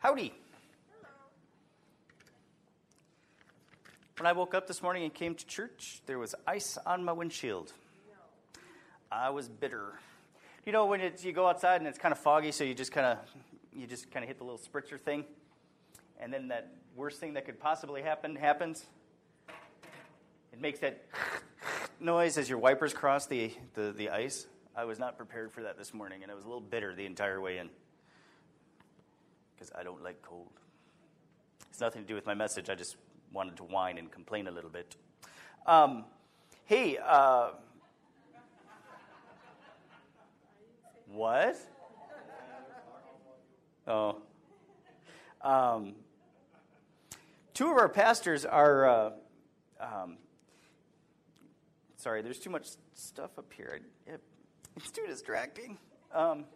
Howdy. When I woke up this morning and came to church, there was ice on my windshield. I was bitter. You know, when you go outside and it's kind of foggy, so you just kind of you just kind of hit the little spritzer thing, and then that worst thing that could possibly happen happens. It makes that noise as your wipers cross the, the, the ice. I was not prepared for that this morning, and I was a little bitter the entire way in because I don't like cold. It's nothing to do with my message. I just wanted to whine and complain a little bit. Um, hey, uh, what? Oh. Um, two of our pastors are. Uh, um, sorry, there's too much stuff up here. It, it's too distracting. Um,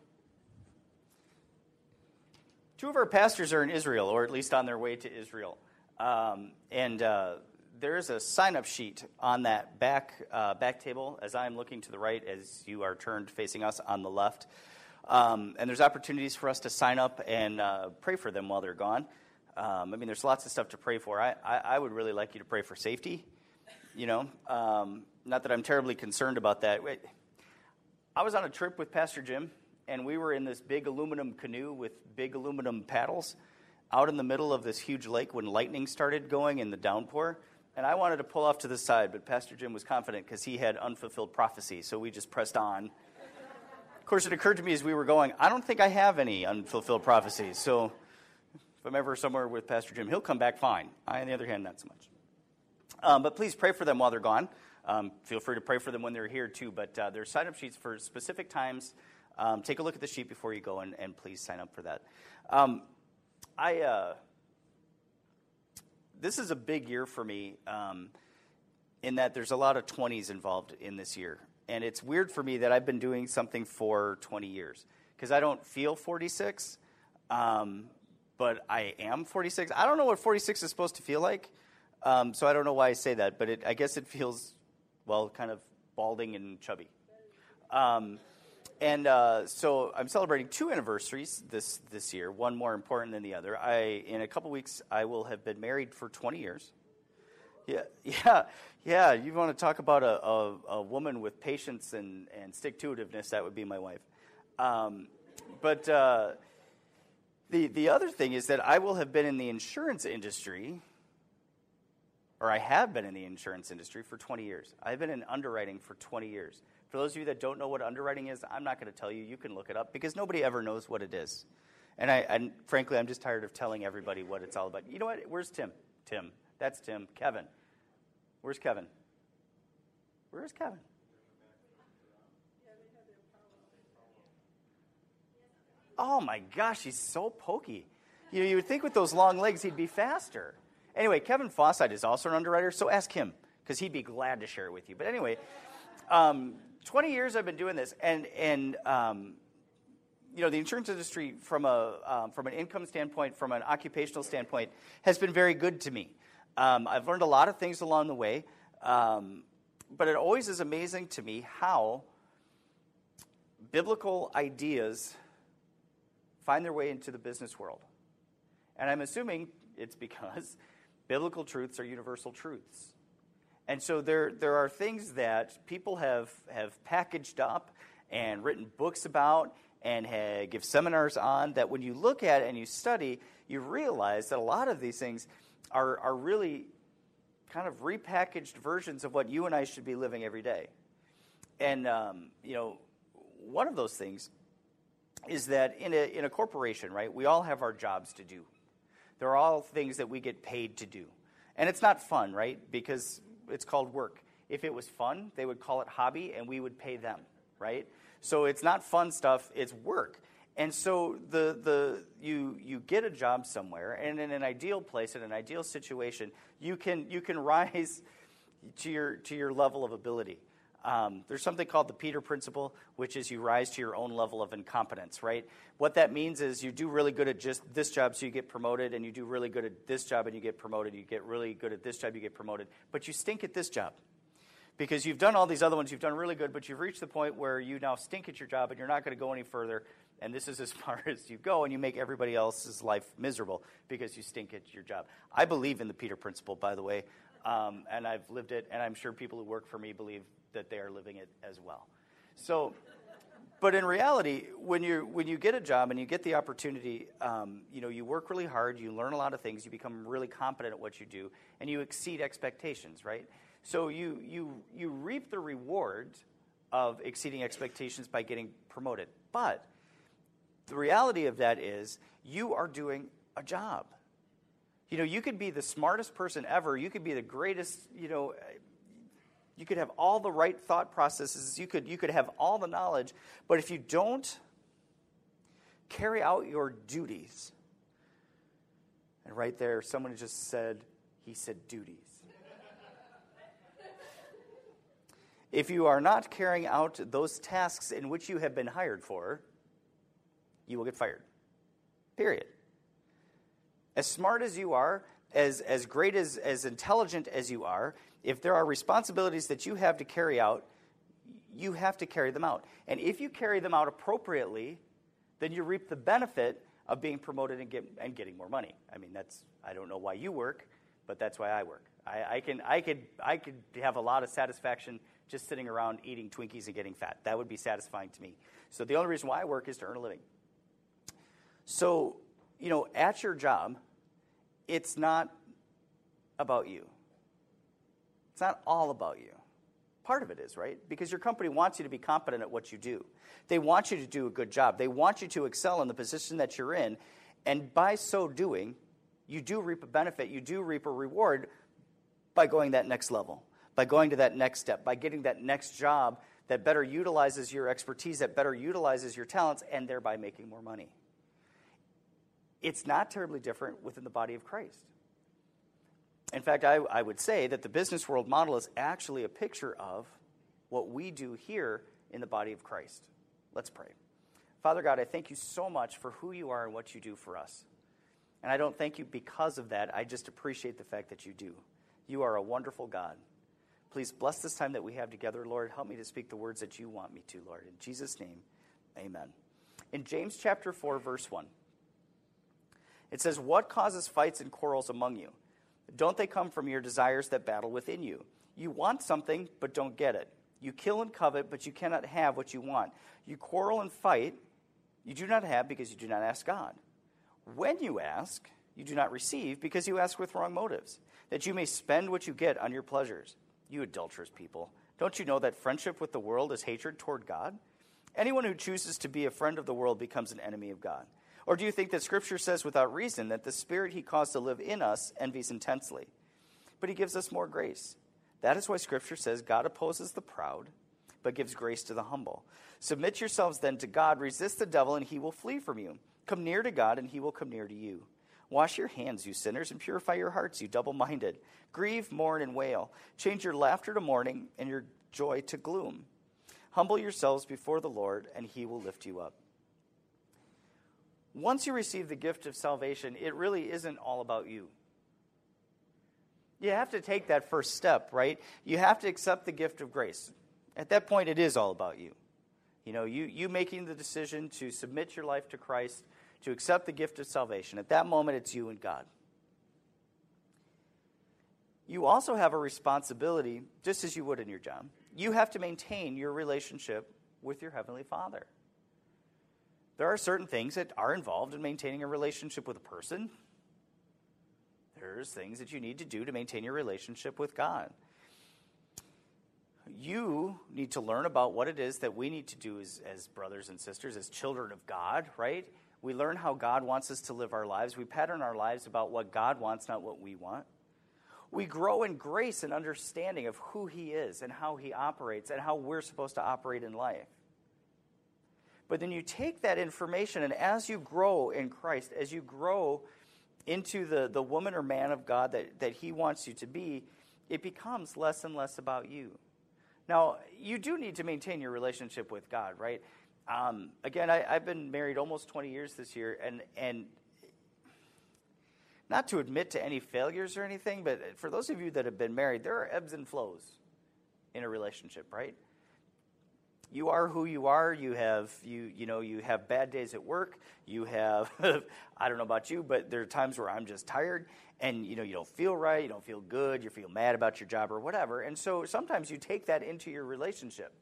two of our pastors are in Israel, or at least on their way to Israel. Um, and uh, there's a sign up sheet on that back, uh, back table as I'm looking to the right, as you are turned facing us on the left. Um, and there's opportunities for us to sign up and uh, pray for them while they're gone. Um, I mean, there's lots of stuff to pray for. I, I, I, would really like you to pray for safety. You know, um, not that I'm terribly concerned about that. Wait. I was on a trip with Pastor Jim, and we were in this big aluminum canoe with big aluminum paddles out in the middle of this huge lake when lightning started going in the downpour. And I wanted to pull off to the side, but Pastor Jim was confident because he had unfulfilled prophecy, so we just pressed on. Of course, it occurred to me as we were going, I don't think I have any unfulfilled prophecies, so if I'm ever somewhere with Pastor Jim, he'll come back fine. I, on the other hand, not so much. Um, but please pray for them while they're gone. Um, feel free to pray for them when they're here, too. But uh, there are sign up sheets for specific times. Um, take a look at the sheet before you go, and, and please sign up for that. Um, I uh, this is a big year for me um, in that there's a lot of 20s involved in this year, and it's weird for me that I've been doing something for 20 years because I don't feel 46, um, but I am 46. I don't know what 46 is supposed to feel like, um, so I don't know why I say that, but it, I guess it feels well, kind of balding and chubby. And uh, so I'm celebrating two anniversaries this this year, one more important than the other. I in a couple weeks I will have been married for 20 years. Yeah, yeah, yeah. You want to talk about a, a, a woman with patience and, and stick to itiveness? That would be my wife. Um, but uh, the the other thing is that I will have been in the insurance industry, or I have been in the insurance industry for 20 years. I've been in underwriting for 20 years. For those of you that don't know what underwriting is, I'm not going to tell you. You can look it up because nobody ever knows what it is. And, I, and frankly, I'm just tired of telling everybody what it's all about. You know what? Where's Tim? Tim. That's Tim. Kevin. Where's Kevin? Where's Kevin? Oh my gosh, he's so pokey. You, know, you would think with those long legs he'd be faster. Anyway, Kevin Fossite is also an underwriter, so ask him because he'd be glad to share it with you. But anyway, um, 20 years I've been doing this, and, and um, you know, the insurance industry, from, a, um, from an income standpoint, from an occupational standpoint, has been very good to me. Um, I've learned a lot of things along the way, um, but it always is amazing to me how biblical ideas find their way into the business world. And I'm assuming it's because biblical truths are universal truths. And so there, there are things that people have, have packaged up and written books about and have, give seminars on that when you look at and you study, you realize that a lot of these things are, are really kind of repackaged versions of what you and I should be living every day. And, um, you know, one of those things is that in a, in a corporation, right, we all have our jobs to do. They're all things that we get paid to do. And it's not fun, right? Because it's called work. If it was fun, they would call it hobby and we would pay them, right? So it's not fun stuff, it's work. And so the, the, you, you get a job somewhere, and in an ideal place, in an ideal situation, you can, you can rise to your, to your level of ability. Um, there's something called the Peter Principle, which is you rise to your own level of incompetence, right? What that means is you do really good at just this job, so you get promoted, and you do really good at this job, and you get promoted. You get really good at this job, you get promoted, but you stink at this job. Because you've done all these other ones, you've done really good, but you've reached the point where you now stink at your job and you're not going to go any further, And this is as far as you go, and you make everybody else's life miserable because you stink at your job. I believe in the Peter principle, by the way, um, and I've lived it, and I'm sure people who work for me believe that they are living it as well. So, but in reality, when you when you get a job and you get the opportunity, um, you know, you work really hard, you learn a lot of things, you become really competent at what you do, and you exceed expectations, right? So you you you reap the reward of exceeding expectations by getting promoted. But the reality of that is you are doing a job. You know, you could be the smartest person ever, you could be the greatest, you know, you could have all the right thought processes. You could, you could have all the knowledge. But if you don't carry out your duties, and right there, someone just said, he said duties. if you are not carrying out those tasks in which you have been hired for, you will get fired. Period. As smart as you are, as, as great as, as intelligent as you are, if there are responsibilities that you have to carry out, you have to carry them out. And if you carry them out appropriately, then you reap the benefit of being promoted and, get, and getting more money. I mean, that's, I don't know why you work, but that's why I work. I, I, can, I, could, I could have a lot of satisfaction just sitting around eating Twinkies and getting fat. That would be satisfying to me. So the only reason why I work is to earn a living. So, you know, at your job, it's not about you. It's not all about you. Part of it is, right? Because your company wants you to be competent at what you do. They want you to do a good job. They want you to excel in the position that you're in. And by so doing, you do reap a benefit, you do reap a reward by going that next level, by going to that next step, by getting that next job that better utilizes your expertise, that better utilizes your talents, and thereby making more money. It's not terribly different within the body of Christ. In fact, I, I would say that the business world model is actually a picture of what we do here in the body of Christ. Let's pray. Father God, I thank you so much for who you are and what you do for us. And I don't thank you because of that. I just appreciate the fact that you do. You are a wonderful God. Please bless this time that we have together, Lord. Help me to speak the words that you want me to, Lord. In Jesus' name, amen. In James chapter 4, verse 1, it says, What causes fights and quarrels among you? Don't they come from your desires that battle within you? You want something, but don't get it. You kill and covet, but you cannot have what you want. You quarrel and fight, you do not have because you do not ask God. When you ask, you do not receive because you ask with wrong motives, that you may spend what you get on your pleasures. You adulterous people, don't you know that friendship with the world is hatred toward God? Anyone who chooses to be a friend of the world becomes an enemy of God. Or do you think that Scripture says without reason that the Spirit He caused to live in us envies intensely? But He gives us more grace. That is why Scripture says God opposes the proud, but gives grace to the humble. Submit yourselves then to God, resist the devil, and he will flee from you. Come near to God, and he will come near to you. Wash your hands, you sinners, and purify your hearts, you double minded. Grieve, mourn, and wail. Change your laughter to mourning and your joy to gloom. Humble yourselves before the Lord, and he will lift you up once you receive the gift of salvation, it really isn't all about you. You have to take that first step, right? You have to accept the gift of grace. At that point, it is all about you. You know, you, you making the decision to submit your life to Christ, to accept the gift of salvation. At that moment, it's you and God. You also have a responsibility, just as you would in your job. You have to maintain your relationship with your Heavenly Father. There are certain things that are involved in maintaining a relationship with a person. There's things that you need to do to maintain your relationship with God. You need to learn about what it is that we need to do as, as brothers and sisters, as children of God, right? We learn how God wants us to live our lives. We pattern our lives about what God wants, not what we want. We grow in grace and understanding of who He is and how He operates and how we're supposed to operate in life. But then you take that information, and as you grow in Christ, as you grow into the, the woman or man of God that, that He wants you to be, it becomes less and less about you. Now, you do need to maintain your relationship with God, right? Um, again, I, have been married almost 20 years this year, and, and not to admit to any failures or anything, but for those of you that have been married, there are ebbs and flows in a relationship, right? You are who you are. You have you you know you have bad days at work. You have I don't know about you, but there are times where I'm just tired and you know you don't feel right, you don't feel good, you feel mad about your job or whatever. And so sometimes you take that into your relationship.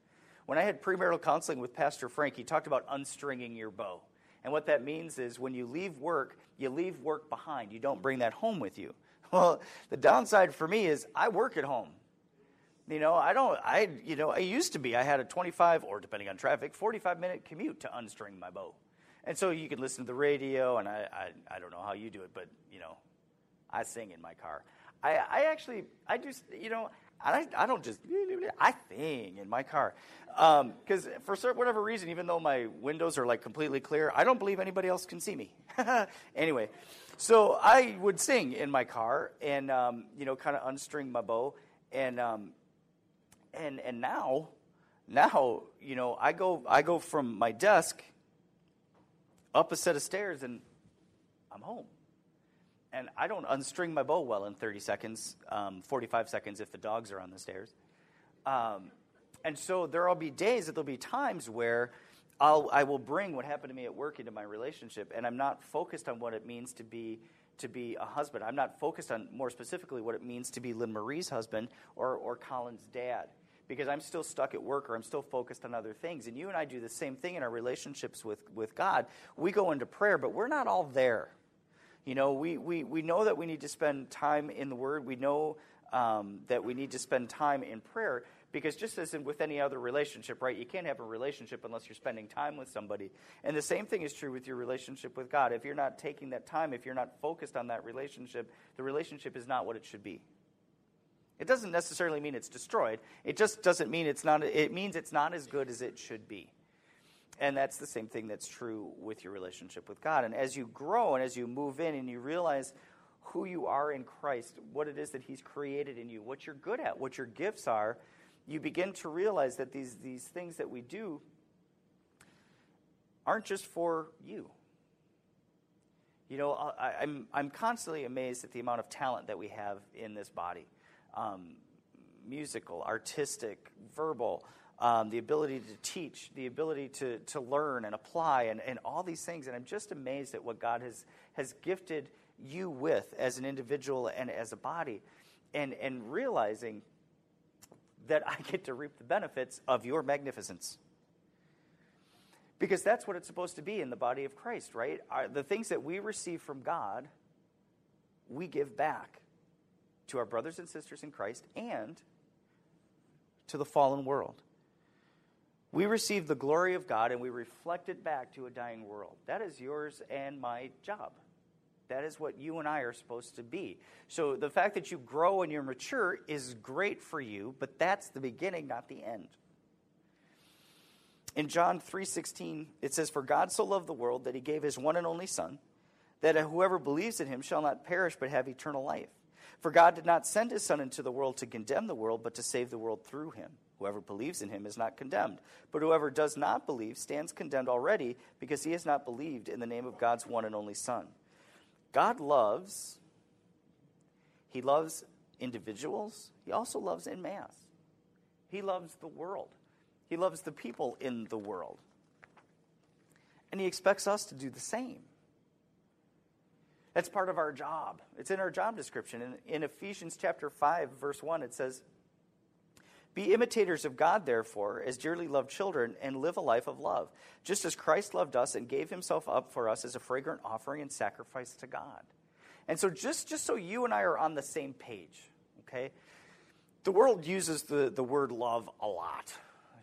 When I had premarital counseling with Pastor Frank, he talked about unstringing your bow. And what that means is when you leave work, you leave work behind. You don't bring that home with you. Well, the downside for me is I work at home. You know, I don't, I, you know, I used to be, I had a 25 or depending on traffic, 45 minute commute to unstring my bow. And so you can listen to the radio, and I, I, I don't know how you do it, but, you know, I sing in my car. I, I actually, I just, you know, I, I don't just, I sing in my car. Because um, for certain, whatever reason, even though my windows are like completely clear, I don't believe anybody else can see me. anyway, so I would sing in my car and, um, you know, kind of unstring my bow. And, um, and, and now, now, you know, I go, I go from my desk up a set of stairs and I'm home and I don't unstring my bow well in 30 seconds, um, 45 seconds if the dogs are on the stairs. Um, and so there will be days that there'll be times where I'll, I will bring what happened to me at work into my relationship, and I'm not focused on what it means to be to be a husband. I'm not focused on more specifically what it means to be Lynn Marie's husband or, or Colin's dad because I'm still stuck at work or I'm still focused on other things. And you and I do the same thing in our relationships with, with God. We go into prayer, but we're not all there. You know, we, we, we know that we need to spend time in the Word. We know um, that we need to spend time in prayer because just as in with any other relationship, right, you can't have a relationship unless you're spending time with somebody. And the same thing is true with your relationship with God. If you're not taking that time, if you're not focused on that relationship, the relationship is not what it should be. It doesn't necessarily mean it's destroyed. It just doesn't mean it's not it means it's not as good as it should be. And that's the same thing that's true with your relationship with God. And as you grow and as you move in and you realize who you are in Christ, what it is that He's created in you, what you're good at, what your gifts are, you begin to realize that these, these things that we do aren't just for you. You know, I, am I'm, I'm constantly amazed at the amount of talent that we have in this body um, musical, artistic, verbal um, the ability to teach, the ability to, to learn and apply, and, and all these things. And I'm just amazed at what God has, has gifted you with as an individual and as a body, and, and realizing that I get to reap the benefits of your magnificence. Because that's what it's supposed to be in the body of Christ, right? Our, the things that we receive from God, we give back to our brothers and sisters in Christ and to the fallen world. We receive the glory of God and we reflect it back to a dying world. That is yours and my job. That is what you and I are supposed to be. So the fact that you grow and you're mature is great for you, but that's the beginning, not the end. In John 3:16, it says for God so loved the world that he gave his one and only son that whoever believes in him shall not perish but have eternal life. For God did not send his son into the world to condemn the world but to save the world through him. Whoever believes in him is not condemned. But whoever does not believe stands condemned already because he has not believed in the name of God's one and only Son. God loves, he loves individuals, he also loves in mass. He loves the world, he loves the people in the world. And he expects us to do the same. That's part of our job. It's in our job description. In, in Ephesians chapter 5, verse 1, it says, be imitators of God, therefore, as dearly loved children, and live a life of love, just as Christ loved us and gave himself up for us as a fragrant offering and sacrifice to God. And so, just, just so you and I are on the same page, okay? The world uses the, the word love a lot,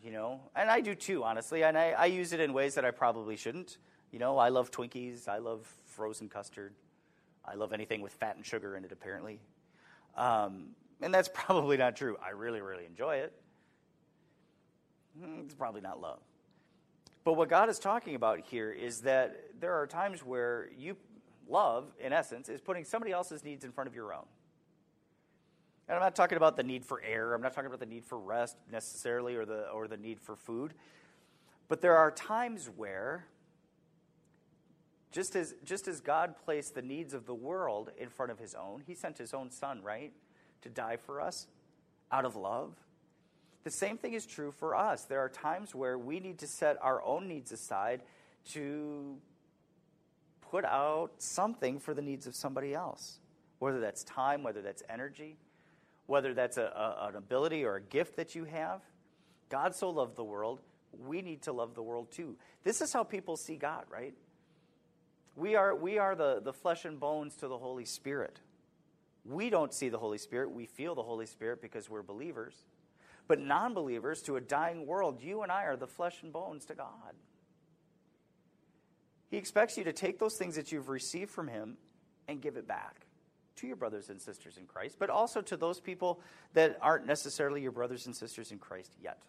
you know, and I do too, honestly, and I, I use it in ways that I probably shouldn't. You know, I love Twinkies, I love frozen custard, I love anything with fat and sugar in it, apparently. Um, and that's probably not true. I really, really enjoy it. Hmm, it's probably not love. But what God is talking about here is that there are times where you love, in essence, is putting somebody else's needs in front of your own. And I'm not talking about the need for air. I'm not talking about the need for rest necessarily or the, or the need for food. But there are times where, just as, just as God placed the needs of the world in front of his own, he sent his own son, right? to die for us out of love. The same thing is true for us. There are times where we need to set our own needs aside to put out something for the needs of somebody else, whether that's time, whether that's energy, whether that's a, a, an ability or a gift that you have. God so loved the world, we need to love the world too. This is how people see God, right? We are, we are the, the flesh and bones to the Holy Spirit. We don't see the Holy Spirit. We feel the Holy Spirit because we're believers. But non believers, to a dying world, you and I are the flesh and bones to God. He expects you to take those things that you've received from Him and give it back to your brothers and sisters in Christ, but also to those people that aren't necessarily your brothers and sisters in Christ yet.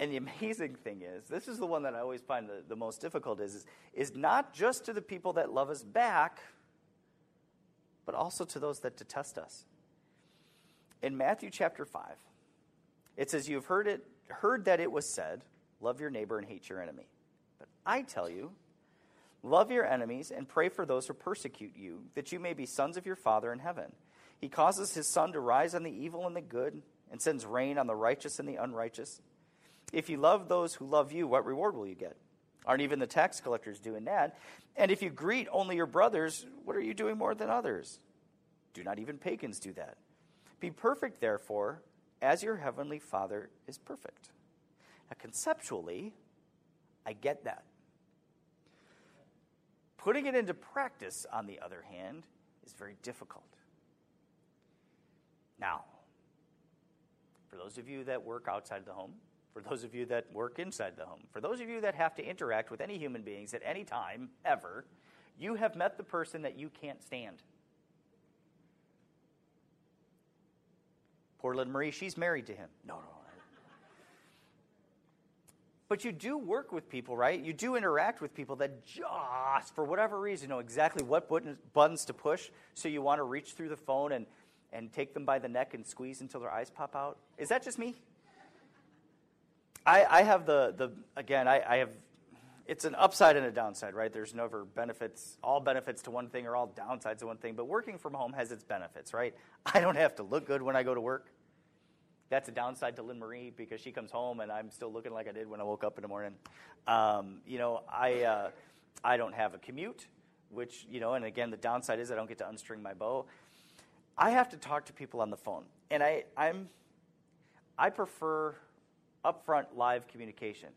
And the amazing thing is, this is the one that I always find the, the most difficult is, is, is not just to the people that love us back, but also to those that detest us. In Matthew chapter 5, it says, You've heard, it, heard that it was said, Love your neighbor and hate your enemy. But I tell you, love your enemies and pray for those who persecute you, that you may be sons of your Father in heaven. He causes his sun to rise on the evil and the good, and sends rain on the righteous and the unrighteous. If you love those who love you, what reward will you get? Aren't even the tax collectors doing that? And if you greet only your brothers, what are you doing more than others? Do not even pagans do that. Be perfect, therefore, as your heavenly Father is perfect. Now, conceptually, I get that. Putting it into practice, on the other hand, is very difficult. Now, for those of you that work outside the home, for those of you that work inside the home, for those of you that have to interact with any human beings at any time, ever, you have met the person that you can't stand. Poor Lynn Marie, she's married to him. No, no, but you do work with people, right? You do interact with people that just, for whatever reason, know exactly what buttons to push. So you want to reach through the phone and, and take them by the neck and squeeze until their eyes pop out. Is that just me? I, I have the, the again, I, I have, it's an upside and a downside, right? There's never benefits, all benefits to one thing or all downsides to one thing. But working from home has its benefits, right? I don't have to look good when I go to work. That's a downside to Lynn Marie because she comes home and I'm still looking like I did when I woke up in the morning. Um, you know, I, uh, I don't have a commute, which, you know, and again, the downside is I don't get to unstring my bow. I have to talk to people on the phone. And I, I'm, I prefer upfront live communication.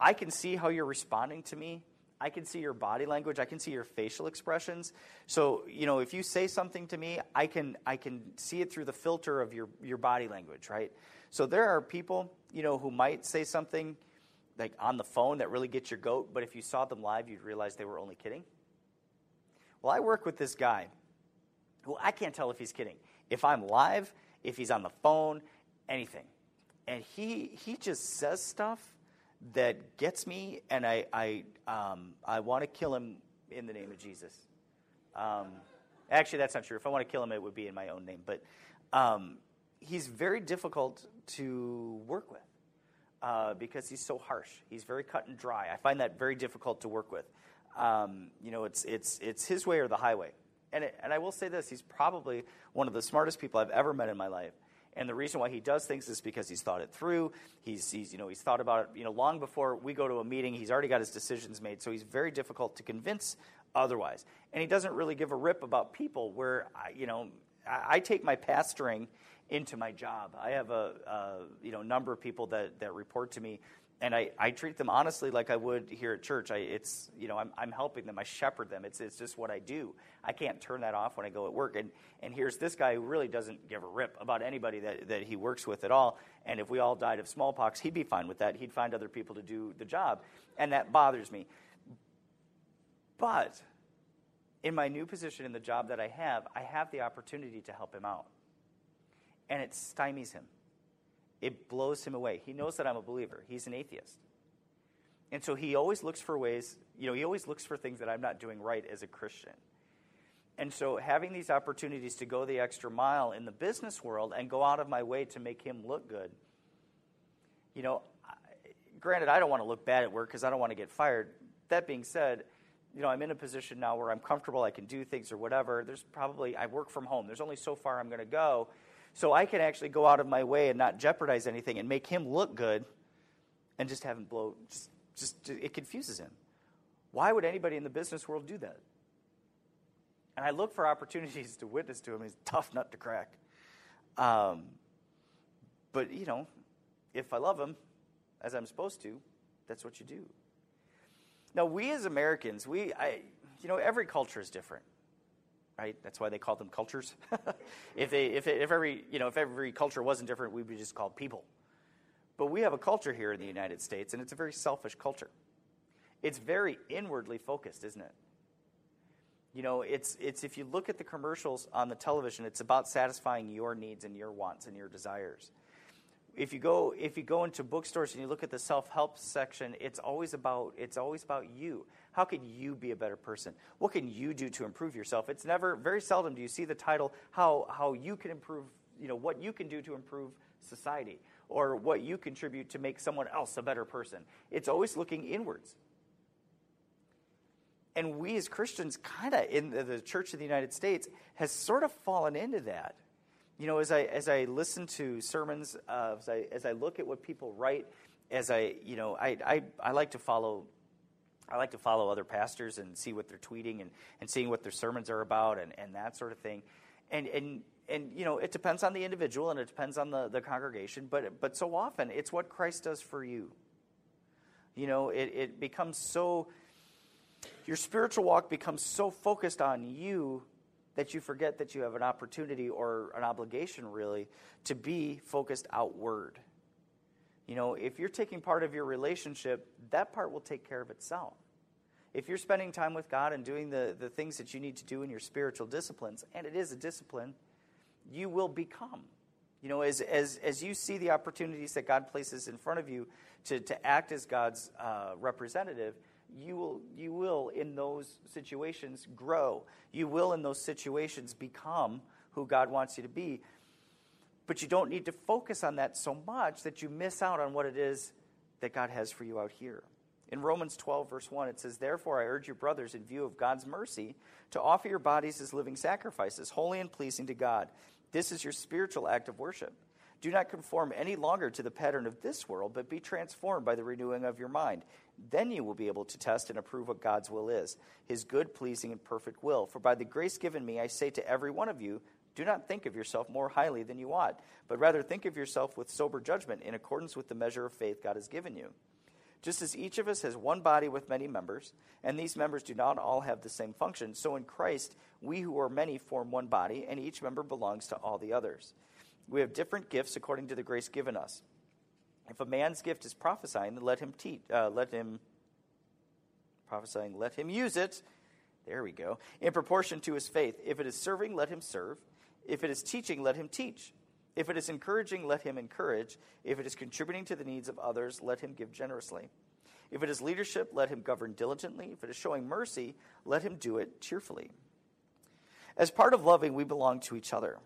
I can see how you're responding to me I can see your body language. I can see your facial expressions. So, you know, if you say something to me, I can I can see it through the filter of your your body language, right? So there are people, you know, who might say something like on the phone that really gets your goat, but if you saw them live, you'd realize they were only kidding. Well, I work with this guy who I can't tell if he's kidding. If I'm live, if he's on the phone, anything. And he he just says stuff that gets me, and I, I, um, I want to kill him in the name of Jesus. Um, actually, that's not true. If I want to kill him, it would be in my own name. But um, he's very difficult to work with uh, because he's so harsh. He's very cut and dry. I find that very difficult to work with. Um, you know, it's, it's, it's his way or the highway. And, it, and I will say this he's probably one of the smartest people I've ever met in my life. And the reason why he does things is because he's thought it through. He's, he's, you know, he's thought about it you know, long before we go to a meeting. He's already got his decisions made, so he's very difficult to convince otherwise. And he doesn't really give a rip about people where, I, you know, I, I take my pastoring into my job. I have a, a you know, number of people that, that report to me and I, I treat them honestly like I would here at church. I, it's you know I'm, I'm helping them. I shepherd them. It's, it's just what I do. I can't turn that off when I go at work. And and here's this guy who really doesn't give a rip about anybody that, that he works with at all. And if we all died of smallpox, he'd be fine with that. He'd find other people to do the job, and that bothers me. But in my new position in the job that I have, I have the opportunity to help him out, and it stymies him it blows him away. He knows that I'm a believer. He's an atheist. And so he always looks for ways, you know, he always looks for things that I'm not doing right as a Christian. And so having these opportunities to go the extra mile in the business world and go out of my way to make him look good, you know, granted, I don't want to look bad at work because I don't want to get fired. That being said, you know, I'm in a position now where I'm comfortable, I can do things or whatever. There's probably, I work from home. There's only so far I'm going to go. So I can actually go out of my way and not jeopardize anything and make him look good and just have him blow. Just, just it confuses him. Why would anybody in the business world do that? And I look for opportunities to witness to him. He's a tough nut to crack. Um, but, you know, if I love him as I'm supposed to, that's what you do. Now, we as Americans, we, I, you know, every culture is different, right? That's why they call them cultures. if they, if, if every, you know, if every culture wasn't different, we'd be just called people. But we have a culture here in the United States, and it's a very selfish culture. It's very inwardly focused, isn't it? You know, it's, it's if you look at the commercials on the television, it's about satisfying your needs and your wants and your desires if you go if you go into bookstores and you look at the self-help section it's always about it's always about you. How can you be a better person? What can you do to improve yourself? It's never very seldom do you see the title how how you can improve you know what you can do to improve society or what you contribute to make someone else a better person. It's always looking inwards. And we as christians kind of in the church of the united states has sort of fallen into that you know, as I as I listen to sermons, uh, as I as I look at what people write, as I you know, I I, I like to follow. I like to follow other pastors and see what they're tweeting and, and seeing what their sermons are about and, and that sort of thing. And, and, and, you know, it depends on the individual and it depends on the, the congregation, but, but so often it's what Christ does for you. You know, it, it becomes so, your spiritual walk becomes so focused on you that you forget that you have an opportunity or an obligation, really, to be focused outward. You know, if you're taking part of your relationship, that part will take care of itself. If you're spending time with God and doing the, the things that you need to do in your spiritual disciplines, and it is a discipline, you will become. You know, as, as, as you see the opportunities that God places in front of you to, to act as God's uh, representative, you will, you will, in those situations, grow. You will, in those situations, become who God wants you to be. But you don't need to focus on that so much that you miss out on what it is that God has for you out here. In Romans 12, verse 1, it says, Therefore, I urge you, brothers, in view of God's mercy, to offer your bodies as living sacrifices, holy and pleasing to God. This is your spiritual act of worship. Do not conform any longer to the pattern of this world, but be transformed by the renewing of your mind. Then you will be able to test and approve what God's will is, his good, pleasing, and perfect will. For by the grace given me, I say to every one of you, do not think of yourself more highly than you ought, but rather think of yourself with sober judgment in accordance with the measure of faith God has given you. Just as each of us has one body with many members, and these members do not all have the same function, so in Christ, we who are many form one body, and each member belongs to all the others. We have different gifts according to the grace given us. If a man's gift is prophesying, then let him teach. Uh, let him prophesying. Let him use it. There we go. In proportion to his faith. If it is serving, let him serve. If it is teaching, let him teach. If it is encouraging, let him encourage. If it is contributing to the needs of others, let him give generously. If it is leadership, let him govern diligently. If it is showing mercy, let him do it cheerfully. As part of loving, we belong to each other.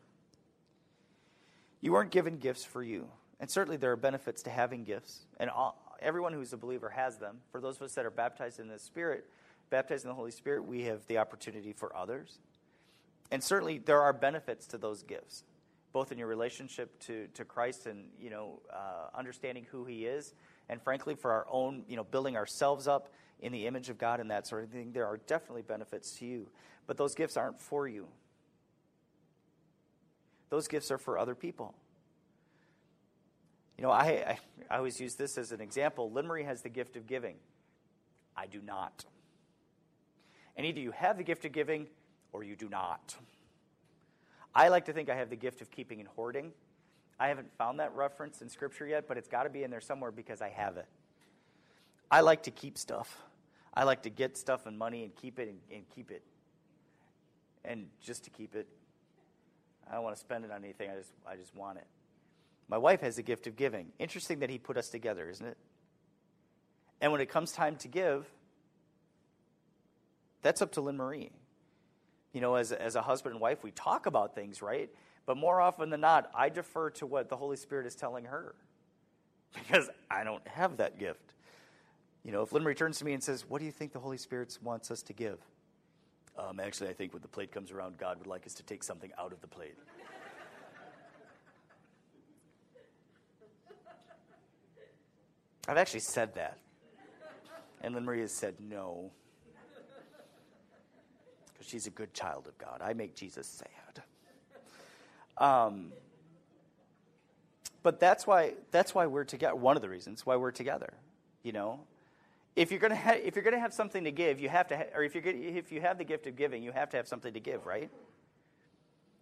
You weren't given gifts for you. And certainly there are benefits to having gifts. And all, everyone who's a believer has them. For those of us that are baptized in the Spirit, baptized in the Holy Spirit, we have the opportunity for others. And certainly there are benefits to those gifts, both in your relationship to, to Christ and, you know, uh, understanding who he is. And frankly, for our own, you know, building ourselves up in the image of God and that sort of thing, there are definitely benefits to you. But those gifts aren't for you. Those gifts are for other people. You know, I, I, I always use this as an example. Lynn has the gift of giving. I do not. And either you have the gift of giving or you do not. I like to think I have the gift of keeping and hoarding. I haven't found that reference in Scripture yet, but it's got to be in there somewhere because I have it. I like to keep stuff. I like to get stuff and money and keep it and, and keep it. And just to keep it I don't want to spend it on anything. I just, I just want it. My wife has the gift of giving. Interesting that he put us together, isn't it? And when it comes time to give, that's up to Lynn Marie. You know, as, as a husband and wife, we talk about things, right? But more often than not, I defer to what the Holy Spirit is telling her because I don't have that gift. You know, if Lynn returns to me and says, What do you think the Holy Spirit wants us to give? Um, actually, I think when the plate comes around, God would like us to take something out of the plate. I've actually said that. And Lynn Marie has said no. Because she's a good child of God. I make Jesus sad. Um, but that's why that's why we're together. One of the reasons why we're together. You know, if you're gonna ha- if you're gonna have something to give, you have to, ha- or if you if you have the gift of giving, you have to have something to give, right?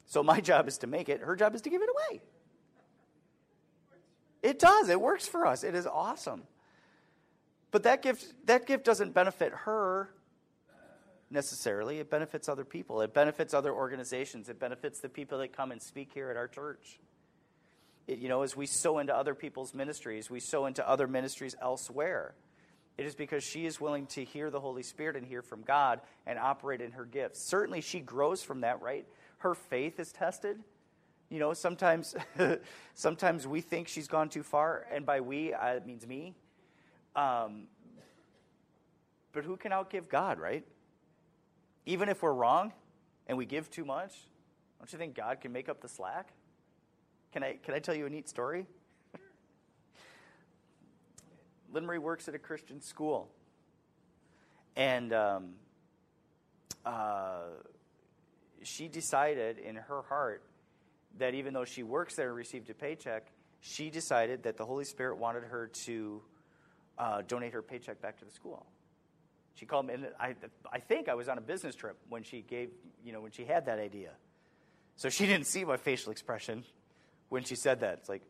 So my job is to make it. Her job is to give it away. It does. It works for us. It is awesome. But that gift that gift doesn't benefit her necessarily. It benefits other people. It benefits other organizations. It benefits the people that come and speak here at our church. It, you know, as we sow into other people's ministries, we sow into other ministries elsewhere. It is because she is willing to hear the Holy Spirit and hear from God and operate in her gifts. Certainly, she grows from that, right? Her faith is tested. You know, sometimes, sometimes we think she's gone too far, and by we, uh, it means me. Um, but who can outgive God, right? Even if we're wrong and we give too much, don't you think God can make up the slack? Can I, can I tell you a neat story? Lynn Marie works at a Christian school. And um, uh, she decided in her heart that even though she works there and received a paycheck, she decided that the Holy Spirit wanted her to uh, donate her paycheck back to the school. She called me, and I, I think I was on a business trip when she gave, you know, when she had that idea. So she didn't see my facial expression when she said that. It's like,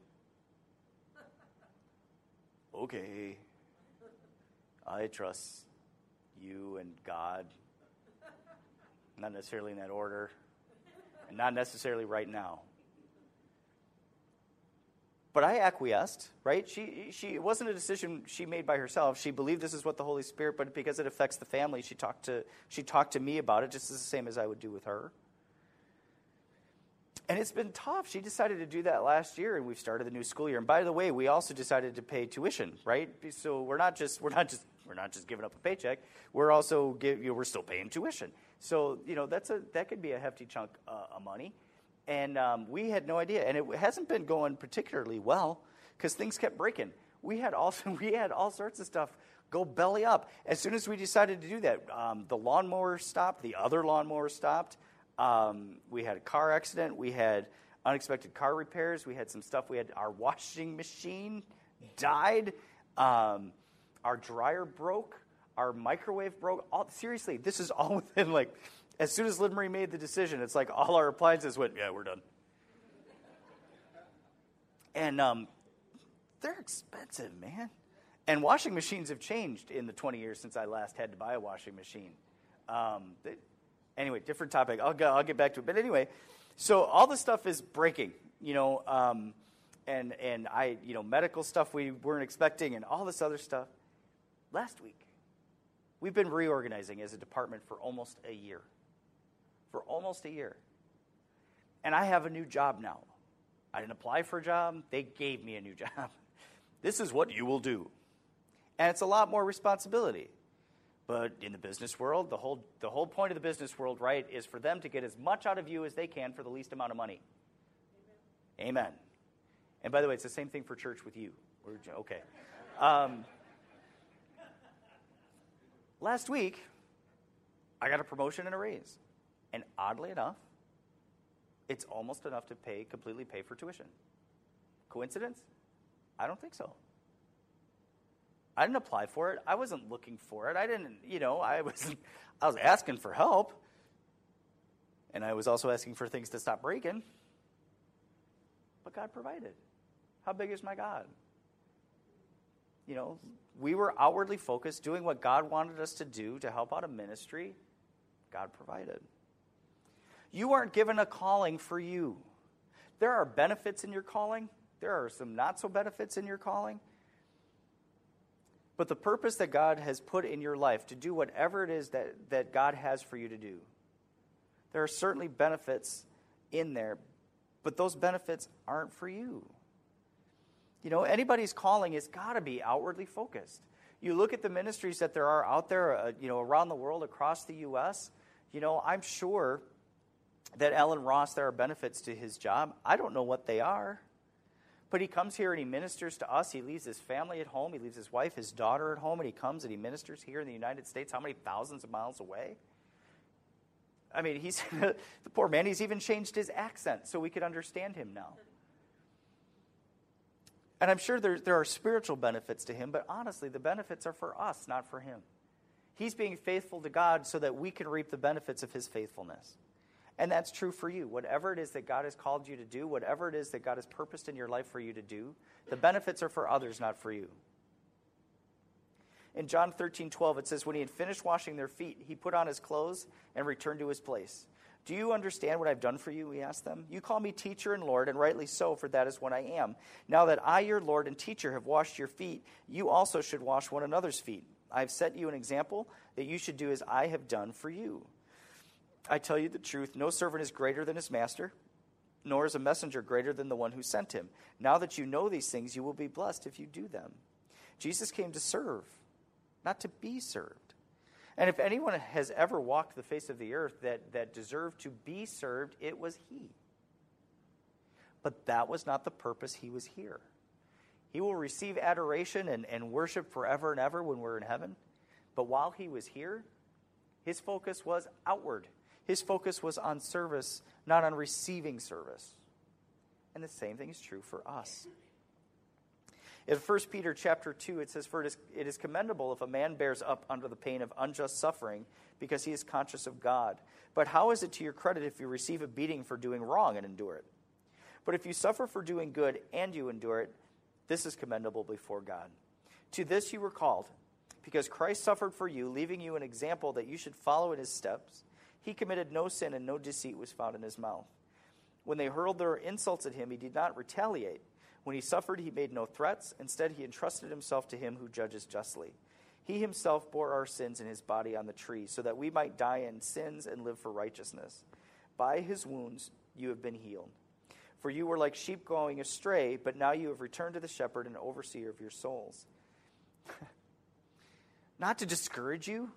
okay, I trust you and God. Not necessarily in that order, and not necessarily right now. But I acquiesced, right? She, she, it wasn't a decision she made by herself. She believed this is what the Holy Spirit, but because it affects the family, she talked to, she talked to me about it just as the same as I would do with her. And it's been tough. She decided to do that last year, and we've started the new school year. And by the way, we also decided to pay tuition, right? So we're not just we're not just we're not just giving up a paycheck. We're also give, you know, we're still paying tuition. So you know that's a that could be a hefty chunk uh, of money and um, we had no idea. And it hasn't been going particularly well because things kept breaking. We had also we had all sorts of stuff go belly up as soon as we decided to do that. Um, the lawnmower stopped. The other lawnmower stopped. Um, we had a car accident. We had unexpected car repairs. We had some stuff. We had our washing machine died. Um, our dryer broke. Our microwave broke. All, seriously, this is all within like as soon as Lynn Marie made the decision, it's like all our appliances went, yeah, we're done. And um, they're expensive, man. And washing machines have changed in the 20 years since I last had to buy a washing machine. Um, they, anyway, different topic. I'll, go, I'll get back to it. But anyway, so all this stuff is breaking, you know, um, and, and I, you know, medical stuff we weren't expecting and all this other stuff. Last week, we've been reorganizing as a department for almost a year for almost a year. And I have a new job now. I didn't apply for a job, they gave me a new job. this is what you will do. And it's a lot more responsibility. But in the business world, the whole, the whole point of the business world, right, is for them to get as much out of you as they can for the least amount of money. Amen. Amen. And by the way, it's the same thing for church with you. okay. Um, last week, I got a promotion and a raise. And oddly enough, it's almost enough to pay completely pay for tuition. Coincidence? I don't think so. I didn't apply for it. I wasn't looking for it. I didn't, you know, I was I was asking for help. And I was also asking for things to stop breaking. But God provided. How big is my God? You know, we were outwardly focused, doing what God wanted us to do to help out a ministry. God provided. You aren't given a calling for you. There are benefits in your calling, there are some not so benefits in your calling. But the purpose that God has put in your life to do whatever it is that, that God has for you to do, there are certainly benefits in there, but those benefits aren't for you. You know, anybody's calling has got to be outwardly focused. You look at the ministries that there are out there, uh, you know, around the world, across the U.S., you know, I'm sure that Alan Ross, there are benefits to his job. I don't know what they are. But he comes here and he ministers to us. He leaves his family at home. He leaves his wife, his daughter at home, and he comes and he ministers here in the United States. How many thousands of miles away? I mean, he's the poor man, he's even changed his accent so we could understand him now. And I'm sure there, there are spiritual benefits to him, but honestly, the benefits are for us, not for him. He's being faithful to God so that we can reap the benefits of his faithfulness. And that's true for you. Whatever it is that God has called you to do, whatever it is that God has purposed in your life for you to do, the benefits are for others, not for you. In John 13, 12, it says, When he had finished washing their feet, he put on his clothes and returned to his place. Do you understand what I've done for you? He asked them. You call me teacher and Lord, and rightly so, for that is what I am. Now that I, your Lord and teacher, have washed your feet, you also should wash one another's feet. I have set you an example that you should do as I have done for you. I tell you the truth no servant is greater than his master, nor is a messenger greater than the one who sent him. Now that you know these things, you will be blessed if you do them. Jesus came to serve not to be served. And if anyone has ever walked the face of the earth that, that deserved to be served, it was he. But that was not the purpose he was here. He will receive adoration and, and worship forever and ever when we're in heaven. But while he was here, his focus was outward. His focus was on service, not on receiving service. And the same thing is true for us. In 1 Peter chapter 2, it says, For it is, it is commendable if a man bears up under the pain of unjust suffering because he is conscious of God. But how is it to your credit if you receive a beating for doing wrong and endure it? But if you suffer for doing good and you endure it, this is commendable before God. To this you were called, because Christ suffered for you, leaving you an example that you should follow in his steps. He committed no sin, and no deceit was found in his mouth. When they hurled their insults at him, he did not retaliate. When he suffered, he made no threats. Instead, he entrusted himself to him who judges justly. He himself bore our sins in his body on the tree, so that we might die in sins and live for righteousness. By his wounds you have been healed. For you were like sheep going astray, but now you have returned to the shepherd and overseer of your souls. Not to discourage you,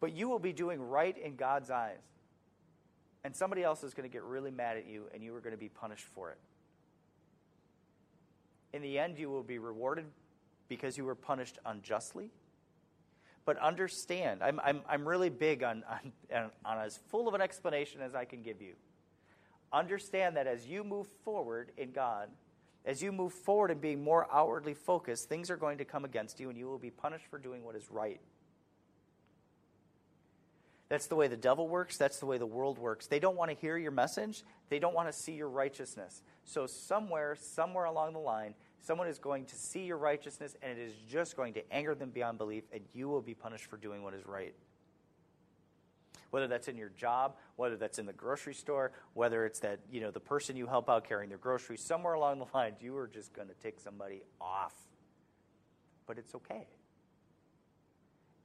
but you will be doing right in God's eyes. And somebody else is going to get really mad at you, and you are going to be punished for it. In the end, you will be rewarded because you were punished unjustly. But understand, I'm, I'm, I'm really big on, on, on as full of an explanation as I can give you. Understand that as you move forward in God, as you move forward in being more outwardly focused, things are going to come against you and you will be punished for doing what is right. That's the way the devil works. That's the way the world works. They don't want to hear your message. They don't want to see your righteousness. So, somewhere, somewhere along the line, Someone is going to see your righteousness, and it is just going to anger them beyond belief, and you will be punished for doing what is right. Whether that's in your job, whether that's in the grocery store, whether it's that you know the person you help out carrying their groceries, somewhere along the line, you are just going to tick somebody off. But it's okay.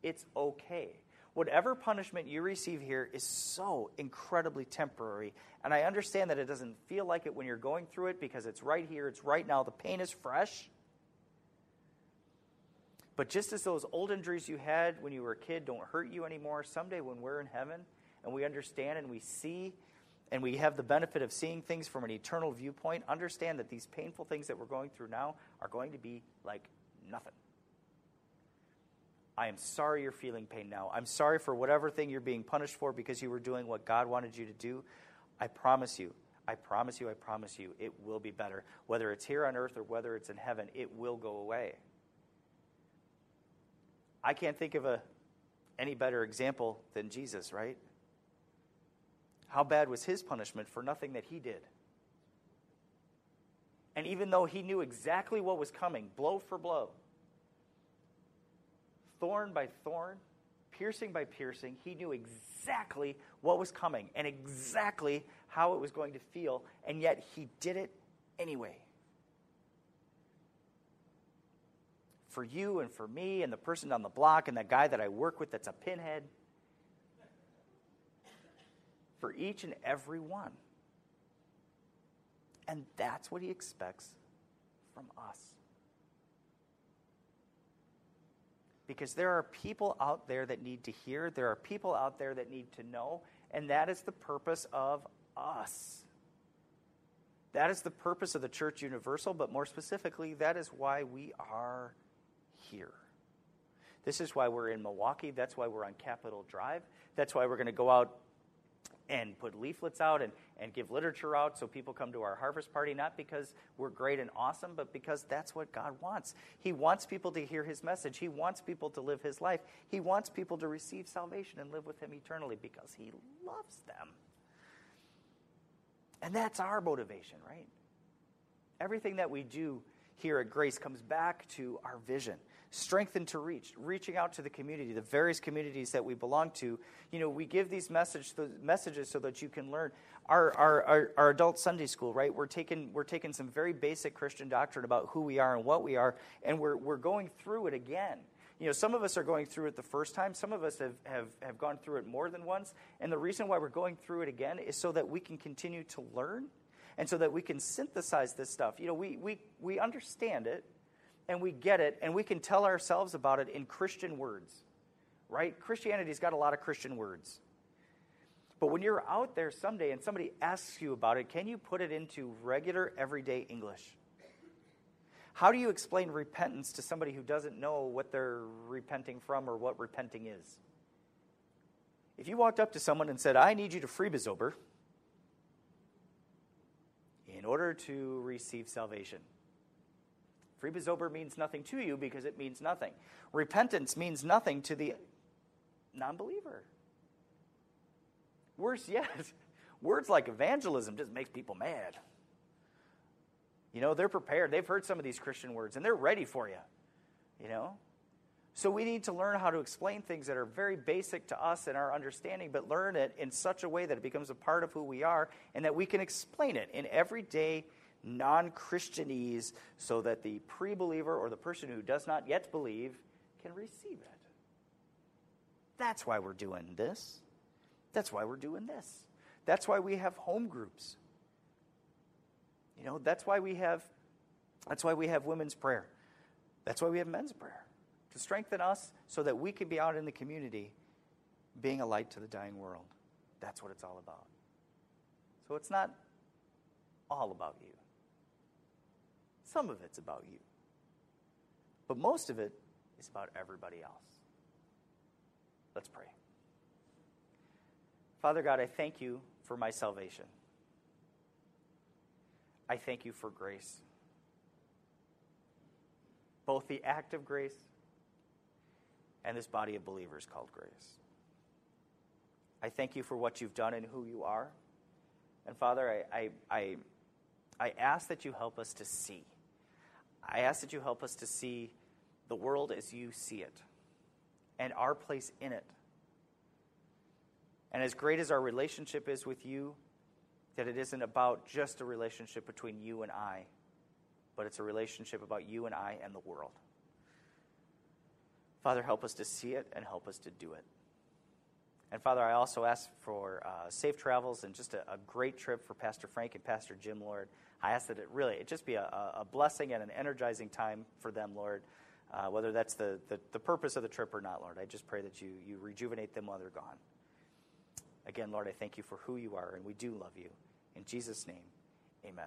It's okay whatever punishment you receive here is so incredibly temporary. And I understand that it doesn't feel like it when you're going through it because it's right here, it's right now, the pain is fresh. But just as those old injuries you had when you were a kid don't hurt you anymore, someday when we're in heaven and we understand and we see and we have the benefit of seeing things from an eternal viewpoint, understand that these painful things that we're going through now are going to be like nothing. I am sorry you're feeling pain now. I'm sorry for whatever thing you're being punished for because you were doing what God wanted you to do. I promise you, I promise you, I promise you, it will be better. Whether it's here on earth or whether it's in heaven, it will go away. I can't think of a any better example than Jesus, right? How bad was his punishment for nothing that he did? And even though he knew exactly what was coming, blow for blow, thorn by thorn, piercing by piercing, he knew exactly what was coming and exactly how it was going to feel, and yet he did it anyway. For you and for me and the person on the block and that guy that I work with that's a pinhead. For each and every one. And that's what he expects from us. Because there are people out there that need to hear, there are people out there that need to know, and that is the purpose of us. That is the purpose of the church universal, but more specifically, that is why we are here. This is why we're in Milwaukee. That's why we're on Capitol Drive. That's why we're going to go out and put leaflets out and, and give literature out so people come to our harvest party, not because we're great and awesome, but because that's what God wants. He wants people to hear His message, He wants people to live His life, He wants people to receive salvation and live with Him eternally because He loves them. And that's our motivation, right? Everything that we do here at Grace comes back to our vision strengthened to reach, reaching out to the community, the various communities that we belong to. You know, we give these message, messages so that you can learn. Our, our, our, our, adult Sunday school, right? We're taking, we're taking some very basic Christian doctrine about who we are and what we are, and we're, we're going through it again. You know, some of us are going through it the first time, some of us have, have, have gone through it more than once. And the reason why we're going through it again is so that we can continue to learn and so that we can synthesize this stuff. You know, we, we, we understand it, and we get it and we can tell ourselves about it in Christian words, right? Christianity's got a lot of Christian words. But when you're out there someday and somebody asks you about it, can you put it into regular, everyday English? How do you explain repentance to somebody who doesn't know what they're repenting from or what repenting is? If you walked up to someone and said, I need you to freebizober in order to receive salvation, Freebizober means nothing to you because it means nothing. Repentance means nothing to the non believer. Worse yet, words like evangelism just makes people mad. You know, they're prepared. They've heard some of these Christian words and they're ready for you. You know? So we need to learn how to explain things that are very basic to us and our understanding, but learn it in such a way that it becomes a part of who we are and that we can explain it in everyday non Christianese so that the pre believer or the person who does not yet believe can receive it. That's why we're doing this. That's why we're doing this. That's why we have home groups. You know, that's why we have that's why we have women's prayer. That's why we have men's prayer. To strengthen us so that we can be out in the community being a light to the dying world. That's what it's all about. So it's not all about you. Some of it's about you. But most of it is about everybody else. Let's pray. Father God, I thank you for my salvation. I thank you for grace. Both the act of grace and this body of believers called grace. I thank you for what you've done and who you are. And Father, I, I, I, I ask that you help us to see I ask that you help us to see the world as you see it and our place in it. And as great as our relationship is with you, that it isn't about just a relationship between you and I, but it's a relationship about you and I and the world. Father, help us to see it and help us to do it. And Father, I also ask for uh, safe travels and just a, a, great trip for Pastor Frank and Pastor Jim, Lord. I ask that it really it just be a, a blessing and an energizing time for them, Lord. Uh, whether that's the, the, the purpose of the trip or not, Lord, I just pray that you, you rejuvenate them while they're gone. Again, Lord, I thank you for who you are, and we do love you. In Jesus' name, amen.